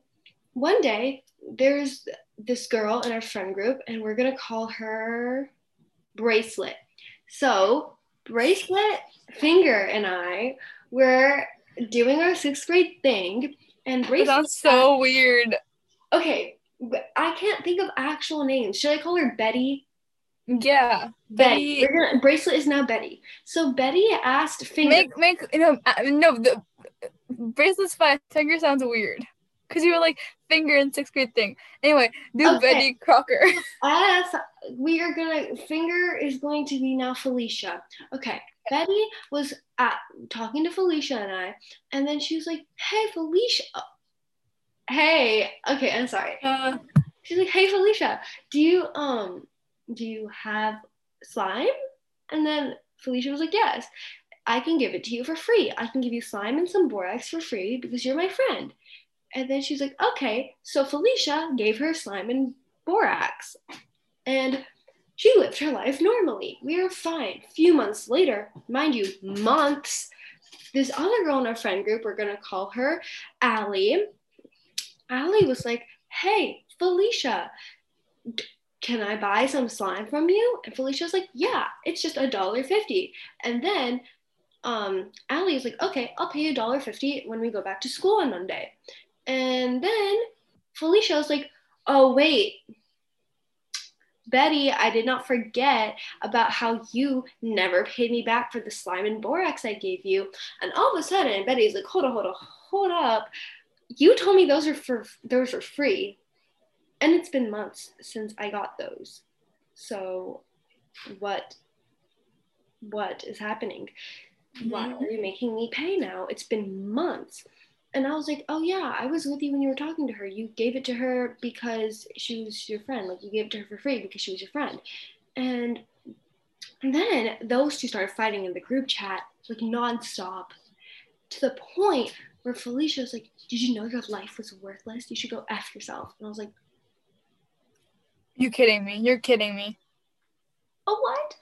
one day there's this girl in our friend group, and we're gonna call her Bracelet. So Bracelet, Finger, and I were doing our sixth grade thing, and Bracelet. That's so weird. Okay, I can't think of actual names. Should I call her Betty? Yeah, Betty. Betty. Gonna, bracelet is now Betty. So Betty asked Finger. Make make you know uh, no the bracelet's fine. Finger sounds weird because you were like finger in sixth grade thing. Anyway, do okay. Betty Crocker. As we are gonna finger is going to be now Felicia. Okay, Betty was at, talking to Felicia and I, and then she was like, "Hey, Felicia." Hey, okay, I'm sorry. Uh, She's like, "Hey, Felicia, do you um do you have slime?" And then Felicia was like, "Yes." I can give it to you for free. I can give you slime and some borax for free because you're my friend. And then she's like, okay. So Felicia gave her slime and borax. And she lived her life normally. We were fine. A few months later, mind you, months, this other girl in our friend group, we're to call her Allie. Allie was like, hey, Felicia, d- can I buy some slime from you? And Felicia's like, yeah, it's just a dollar fifty. And then um, Allie was like, okay, I'll pay you $1.50 when we go back to school on Monday. And then Felicia was like, oh, wait, Betty, I did not forget about how you never paid me back for the slime and borax I gave you. And all of a sudden, Betty's like, hold on, hold on, hold up. You told me those are for those are free. And it's been months since I got those. So what what is happening? Why are mm-hmm. you making me pay now? It's been months. And I was like, oh yeah, I was with you when you were talking to her. You gave it to her because she was your friend. Like you gave it to her for free because she was your friend. And then those two started fighting in the group chat, like nonstop, to the point where Felicia was like, Did you know your life was worthless? You should go F yourself. And I was like, You kidding me? You're kidding me. Oh, what?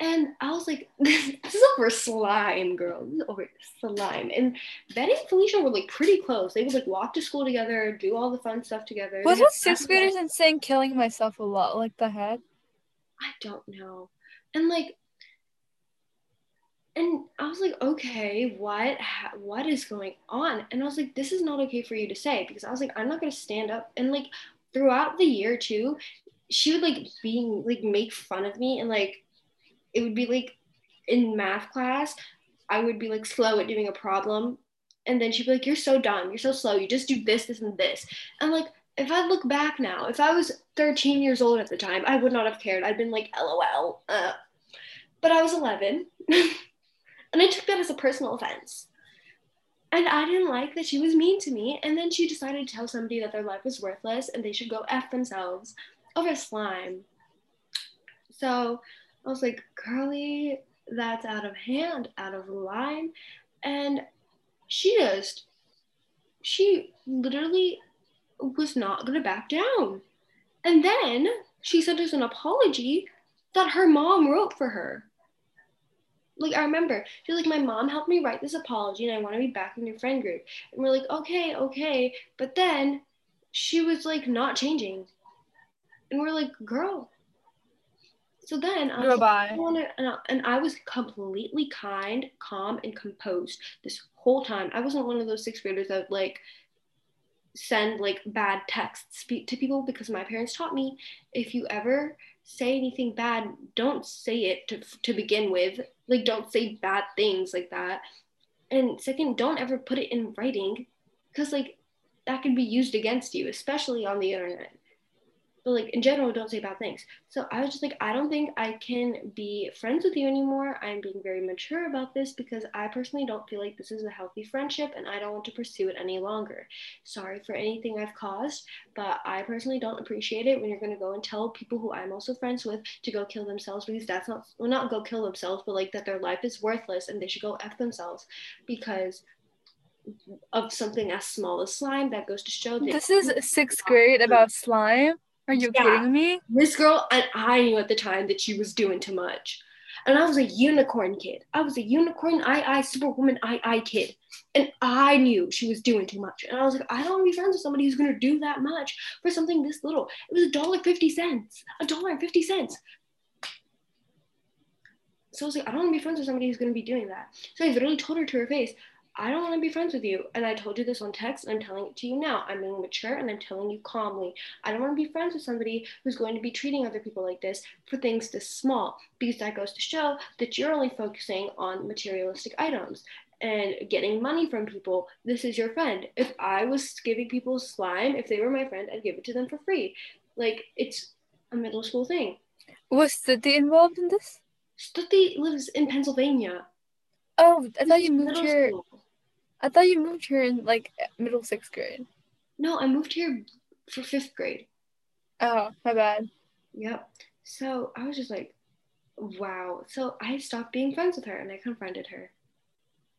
And I was like, this, is over slime, girl. This is over slime. And Betty and Felicia were like pretty close. They would like walk to school together, do all the fun stuff together. Was it sixth graders and saying killing myself a lot like the head? I don't know. And like, and I was like, okay, what, what is going on? And I was like, this is not okay for you to say because I was like, I'm not gonna stand up. And like throughout the year too, she would like being like make fun of me and like it would be like in math class, I would be like slow at doing a problem. And then she'd be like, You're so dumb. You're so slow. You just do this, this, and this. And like, if I look back now, if I was 13 years old at the time, I would not have cared. I'd been like, LOL. Uh. But I was 11. and I took that as a personal offense. And I didn't like that she was mean to me. And then she decided to tell somebody that their life was worthless and they should go F themselves over slime. So I was like, Curly, that's out of hand, out of line. And she just, she literally was not going to back down. And then she sent us an apology that her mom wrote for her. Like, I remember, she's like, My mom helped me write this apology and I want to be back in your friend group. And we're like, Okay, okay. But then she was like, not changing. And we're like, Girl, so then uh, I was like, wanna, and, I, and I was completely kind, calm, and composed this whole time. I wasn't one of those sixth graders that would like send like bad texts to people because my parents taught me if you ever say anything bad, don't say it to, to begin with. Like, don't say bad things like that. And second, don't ever put it in writing because like that can be used against you, especially on the internet but like in general don't say bad things. So i was just like i don't think i can be friends with you anymore. I'm being very mature about this because i personally don't feel like this is a healthy friendship and i don't want to pursue it any longer. Sorry for anything i've caused but i personally don't appreciate it when you're going to go and tell people who i'm also friends with to go kill themselves because that's not well not go kill themselves but like that their life is worthless and they should go f themselves because of something as small as slime that goes to show this is sixth grade about slime are you yeah. kidding me? This girl, and I knew at the time that she was doing too much. And I was a unicorn kid. I was a unicorn, I, I, superwoman, I, I kid. And I knew she was doing too much. And I was like, I don't want to be friends with somebody who's going to do that much for something this little. It was a dollar fifty cents, a dollar and fifty cents. So I was like, I don't want to be friends with somebody who's going to be doing that. So I literally told her to her face, I don't want to be friends with you. And I told you this on text, and I'm telling it to you now. I'm being mature and I'm telling you calmly. I don't want to be friends with somebody who's going to be treating other people like this for things this small, because that goes to show that you're only focusing on materialistic items and getting money from people. This is your friend. If I was giving people slime, if they were my friend, I'd give it to them for free. Like, it's a middle school thing. Was Stuti involved in this? Stuti lives in Pennsylvania. Oh, I thought you moved here. School. I thought you moved here in like middle sixth grade. No, I moved here for fifth grade. Oh, my bad. Yep. So I was just like, wow. So I stopped being friends with her and I confronted her.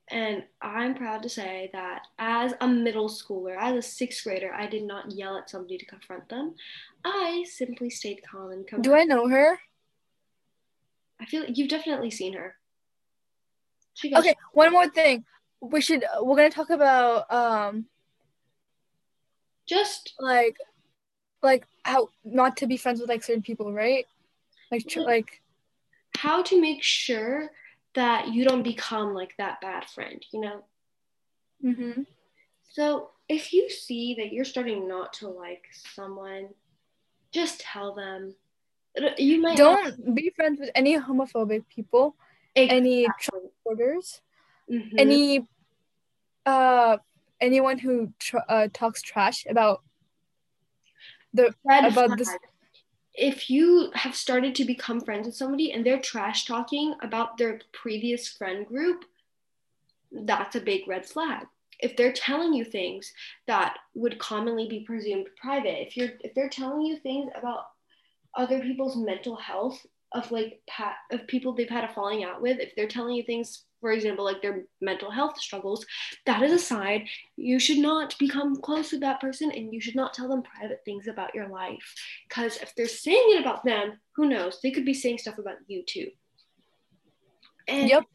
And I'm proud to say that as a middle schooler, as a sixth grader, I did not yell at somebody to confront them. I simply stayed calm and Do I know her? I feel like you've definitely seen her. okay, one more thing we should we're gonna talk about um just like like how not to be friends with like certain people right like tr- like how to make sure that you don't become like that bad friend, you know? Mm-hmm. So if you see that you're starting not to like someone, just tell them. You might Don't be friends with any homophobic people, any Exactly. transporters, Mhm. any uh anyone who tr- uh, talks trash about the red about flag. this- If you have started to become friends with somebody and they're trash talking about their previous friend group, that's a big red flag. If they're telling you things that would commonly be presumed private, if you're if they're telling you things about other people's mental health of like pa- of people they've had a falling out with, if they're telling you things, for example, like their mental health struggles, that is a sign you should not become close with that person and you should not tell them private things about your life. Because if they're saying it about them, who knows? They could be saying stuff about you too. And Yep.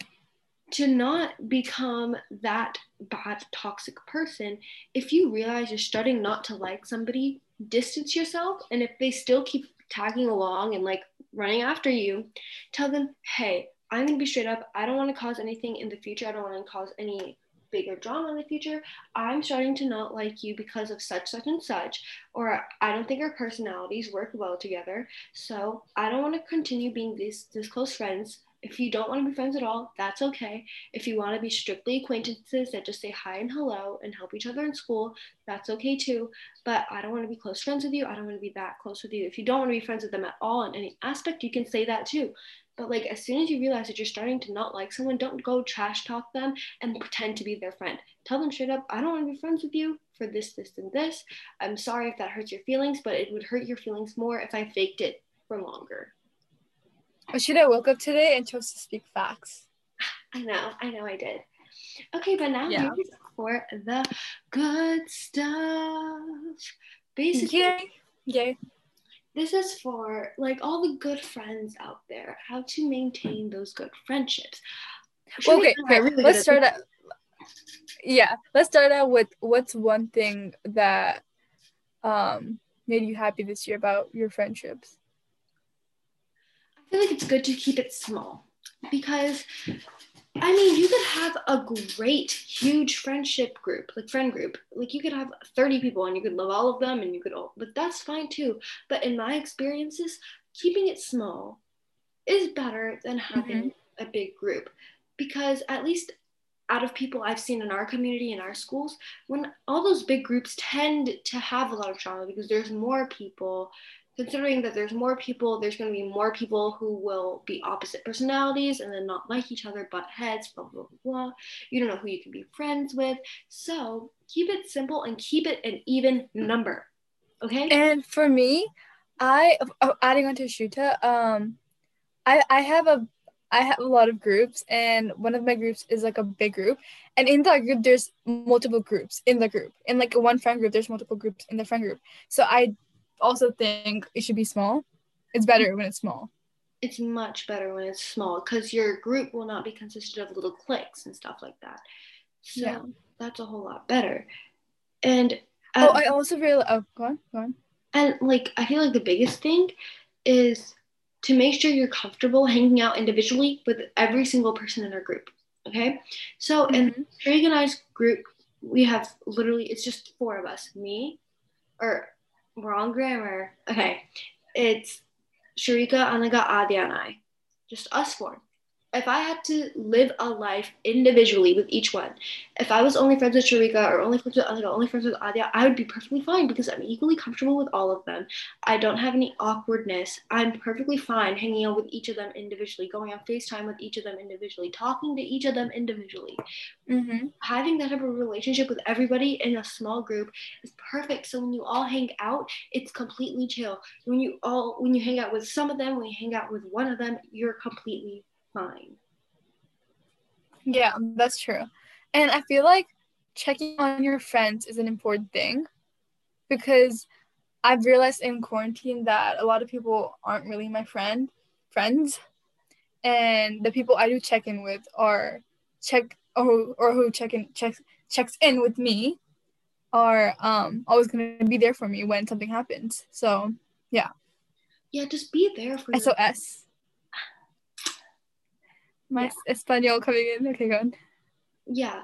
to not become that bad, toxic person, if you realize you're starting not to like somebody, distance yourself. And if they still keep tagging along and like running after you, tell them, hey, I'm going to be straight up. I don't want to cause anything in the future. I don't want to cause any bigger drama in the future. I'm starting to not like you because of such, such, and such. Or I don't think our personalities work well together. So I don't want to continue being this, this close friends. If you don't want to be friends at all, that's okay. If you want to be strictly acquaintances that just say hi and hello and help each other in school, that's okay too. But I don't want to be close friends with you. I don't want to be that close with you. If you don't want to be friends with them at all in any aspect, you can say that too. But like as soon as you realize that you're starting to not like someone, don't go trash talk them and pretend to be their friend. Tell them straight up, I don't want to be friends with you for this, this, and this. I'm sorry if that hurts your feelings, but it would hurt your feelings more if I faked it for longer. I should have woke up today and chose to speak facts. I know, I know I did. Okay, but now Yeah. for the good stuff. Basically, Yay. Yay. this is for like all the good friends out there, how to maintain those good friendships. Well, okay, Shanice and I okay. really let's start out. Yeah, let's start out with what's one thing that um made you happy this year about your friendships. I feel like it's good to keep it small because I mean, you could have a great, huge friendship group, like friend group. Like you could have 30 people and you could love all of them and you could all, but that's fine too. But in my experiences, keeping it small is better than mm-hmm. having a big group because at least out of people I've seen in our community in our schools, when all those big groups tend to have a lot of drama because there's more people considering that there's more people, there's going to be more people who will be opposite personalities and then not like each other, butt heads, blah, blah, blah, blah. You don't know who you can be friends with. So keep it simple and keep it an even number. Okay? And for me, I oh, adding on to Shuta, um, I I have a I have a lot of groups, and one of my groups is like a big group, and in that group there's multiple groups in the group. In like one friend group, there's multiple groups in the friend group. So I also think it should be small. It's better when it's small. It's much better when it's small because your group will not be consisted of little cliques and stuff like that. So Yeah. that's a whole lot better. And Oh, I also really oh go on, go on. And like, I feel like the biggest thing is to make sure you're comfortable hanging out individually with every single person in our group. Okay. So in Mhm. Craig and I's group, we have literally, it's just four of us. Me, or wrong grammar. Okay. It's Sharika, Anaga, Adia, and I. Just us four. If I had to live a life individually with each one, if I was only friends with Sharika or only friends with only friends with Adia, I would be perfectly fine because I'm equally comfortable with all of them. I don't have any awkwardness. I'm perfectly fine hanging out with each of them individually, going on FaceTime with each of them individually, talking to each of them individually Mm-hmm. having that type of relationship with everybody in a small group is perfect. So when you all hang out, it's completely chill. When you all when you hang out with some of them, when you hang out with one of them, you're completely fine. Yeah, that's true. And I feel like checking on your friends is an important thing because I've realized in quarantine that a lot of people aren't really my friend friends. And the people I do check in with are check or or who check in checks checks in with me are um always gonna be there for me when something happens. So Yeah, Yeah, just be there for SOS. My Espanol coming in. Okay, go on. Yeah.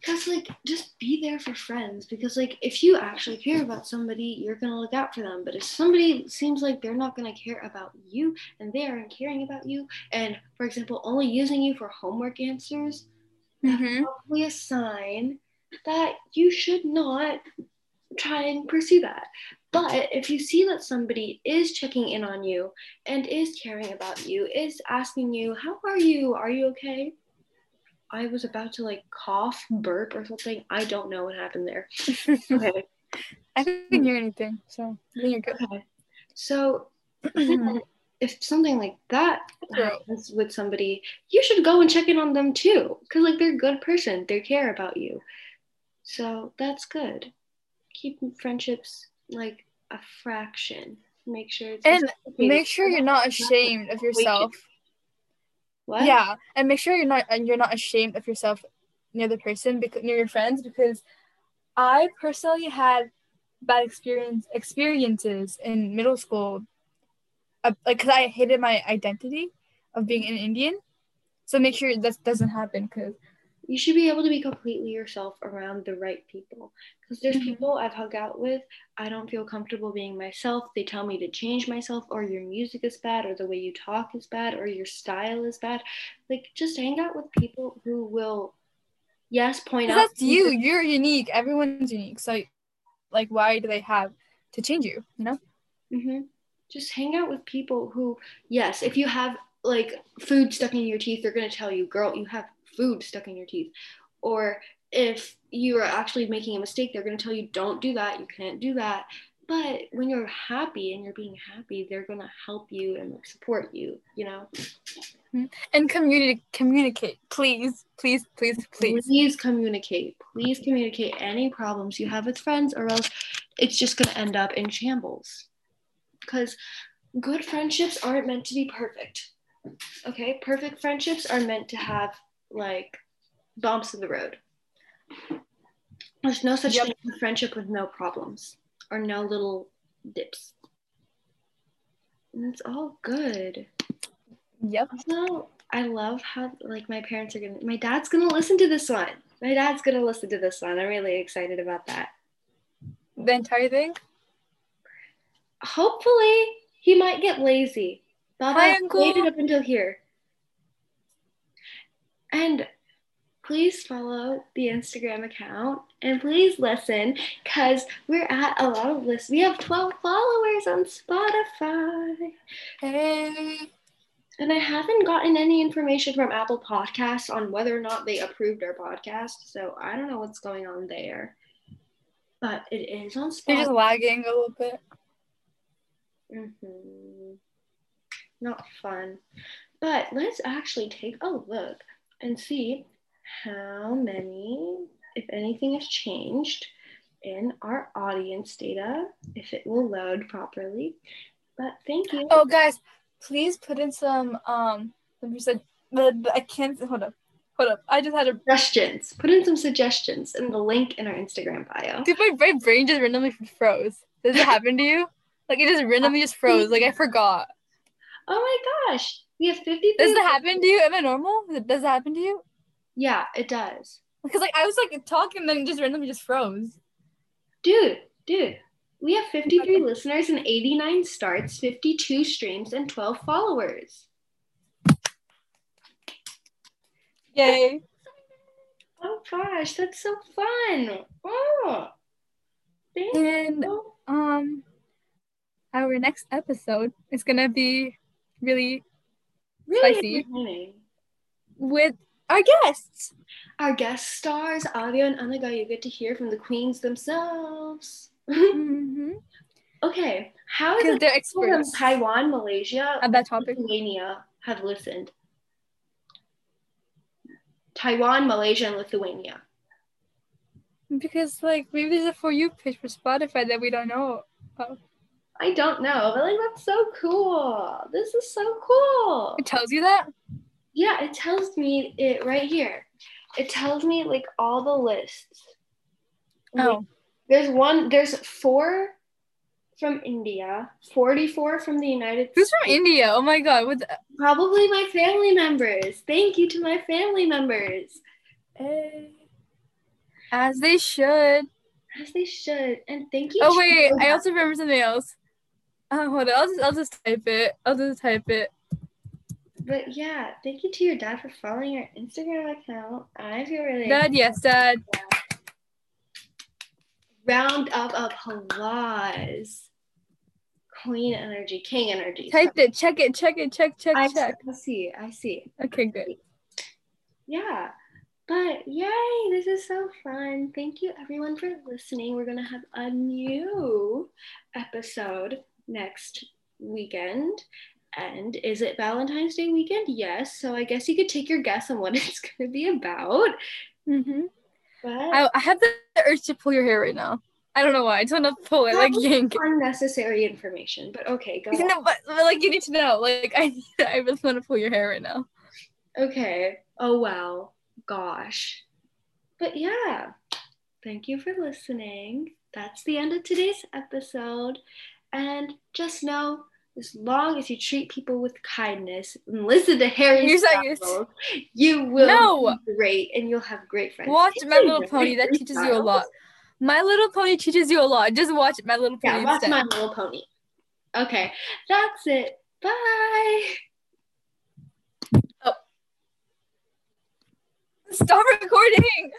Because, like, just be there for friends. Because, like, if you actually care about somebody, you're going to look out for them. But if somebody seems like they're not going to care about you and they aren't caring about you, and, for example, only using you for homework answers, Mhm. that's probably a sign that you should not try and pursue that. But if you see that somebody is checking in on you and is caring about you, is asking you, How are you? Are you okay? I was about to like cough, burp, or something. I don't know what happened there. Okay. I couldn't hear anything, so I think you're good. Okay. So if something like that happens with somebody, you should go and check in on them too. Because like they're a good person. They care about you. So that's good. Keep friendships like a fraction. Make sure it's And. Make sure you're not ashamed of yourself. what? Yeah, and make sure you're not and you're not ashamed of yourself near the person because near your friends because I personally had bad experience experiences in middle school, uh, like because I hated my identity of being an Indian. So make sure that doesn't happen because you should be able to be completely yourself around the right people because there's Mhm. people i've hung out with i don't feel comfortable being myself they tell me to change myself or your music is bad or the way you talk is bad or your style is bad like just hang out with people who will yes point out that's you. You're unique. Everyone's unique. So, like, why do they have to change you? You know. mm-hmm. Just hang out with people who, yes, if you have like food stuck in your teeth, they're going to tell you, girl, you have food stuck in your teeth. Or if you are actually making a mistake, they're going to tell you, don't do that, you can't do that. But when you're happy and you're being happy, they're going to help you and support you, you know? Mm-hmm. And communicate. Communicate, please, please, please, please. Please communicate. Please communicate any problems you have with friends, or else it's just going to end up in shambles. Because good friendships aren't meant to be perfect. Okay? Perfect friendships are meant to have like bumps in the road. There's no such Yep. thing as a friendship with no problems or no little dips. And it's all good. Yep. Also, I love how like my parents are gonna my dad's gonna listen to this one. My dad's gonna listen to this one. I'm really excited about that. The entire thing. Hopefully he might get lazy. Baba Hi, Uncle. waited up until here. And please follow the Instagram account and please listen because we're at a lot of lists. We have 12 followers on Spotify. Hey. And I haven't gotten any information from Apple Podcasts on whether or not they approved our podcast. So I don't know what's going on there. But it is on They're just lagging a little bit. Mm-hmm. Not fun. But let's actually take a look and see how many, if anything has changed in our audience data, if it will load properly. But thank you. Oh, guys, please put in some um. Let me said the, the I can't hold up, hold up. I just had a Suggestions. Put in some suggestions in the link in our Instagram bio. dude. My, my brain just randomly froze. Does it happen to you? Like it just randomly just froze. Like I forgot. Oh my gosh. We have 53. Does it happen to you? Am I normal? Does it happen to you? Yeah, it does. Because like I was like talking, and then just randomly just froze. Dude, dude. We have 53 listeners and 89 starts, 52 streams, and 12 followers. Yay! Oh gosh, that's so fun. Oh. Thank And you. um, our next episode is gonna be really Really spicy. with our guests. Our guest stars, Avia and Anaga, you get to hear from the queens themselves. Mm-hmm. okay, how is it they're people from experts Taiwan, Malaysia, at that topic. Lithuania have listened? Taiwan, Malaysia, and Lithuania. Because like maybe there's a for you page for Spotify that we don't know. Of. I don't know, but like that's so cool. This is so cool. It tells you that. Yeah, it tells me it right here. It tells me like all the lists. Like, Oh, There's one, there's four from India, 44 from the United States. Who's States. from India? Oh my god. The- Probably my family members. Thank you to my family members. Hey. As they should. As they should. And thank you. Oh wait, I also remember something else. Uh, hold on, I'll just I'll just type it. I'll just type it. But yeah, thank you to your dad for following our Instagram account. I feel really Dad, yes, Dad. round of applause. Queen energy, king energy. Typed it. Check it. Check it. Check. Check. I, check. I see. I see. Okay, good. Yeah. But yay, this is so fun. Thank you everyone for listening. We're going to have a new episode next weekend. And is it Valentine's Day weekend? Yes. So I guess you could take your guess on what it's going to be about. Mm-hmm. But I, I have the urge to pull your hair right now. I don't know why. I just want to pull it, like yank unnecessary information. But okay, go. On. but, but, like you need to know. Like I, I really want to pull your hair right now. Okay. Oh wow. Gosh. But yeah. Thank you for listening. That's the end of today's episode. And just know as long as you treat people with kindness and listen to Harry Styles, you will No. be great and you'll have great friends. Watch My Little Pony. That teaches you a lot. My Little Pony teaches you a lot. Just watch My Little Pony Yeah, watch instead. My Little Pony. Okay, that's it. Bye. Oh. Stop recording.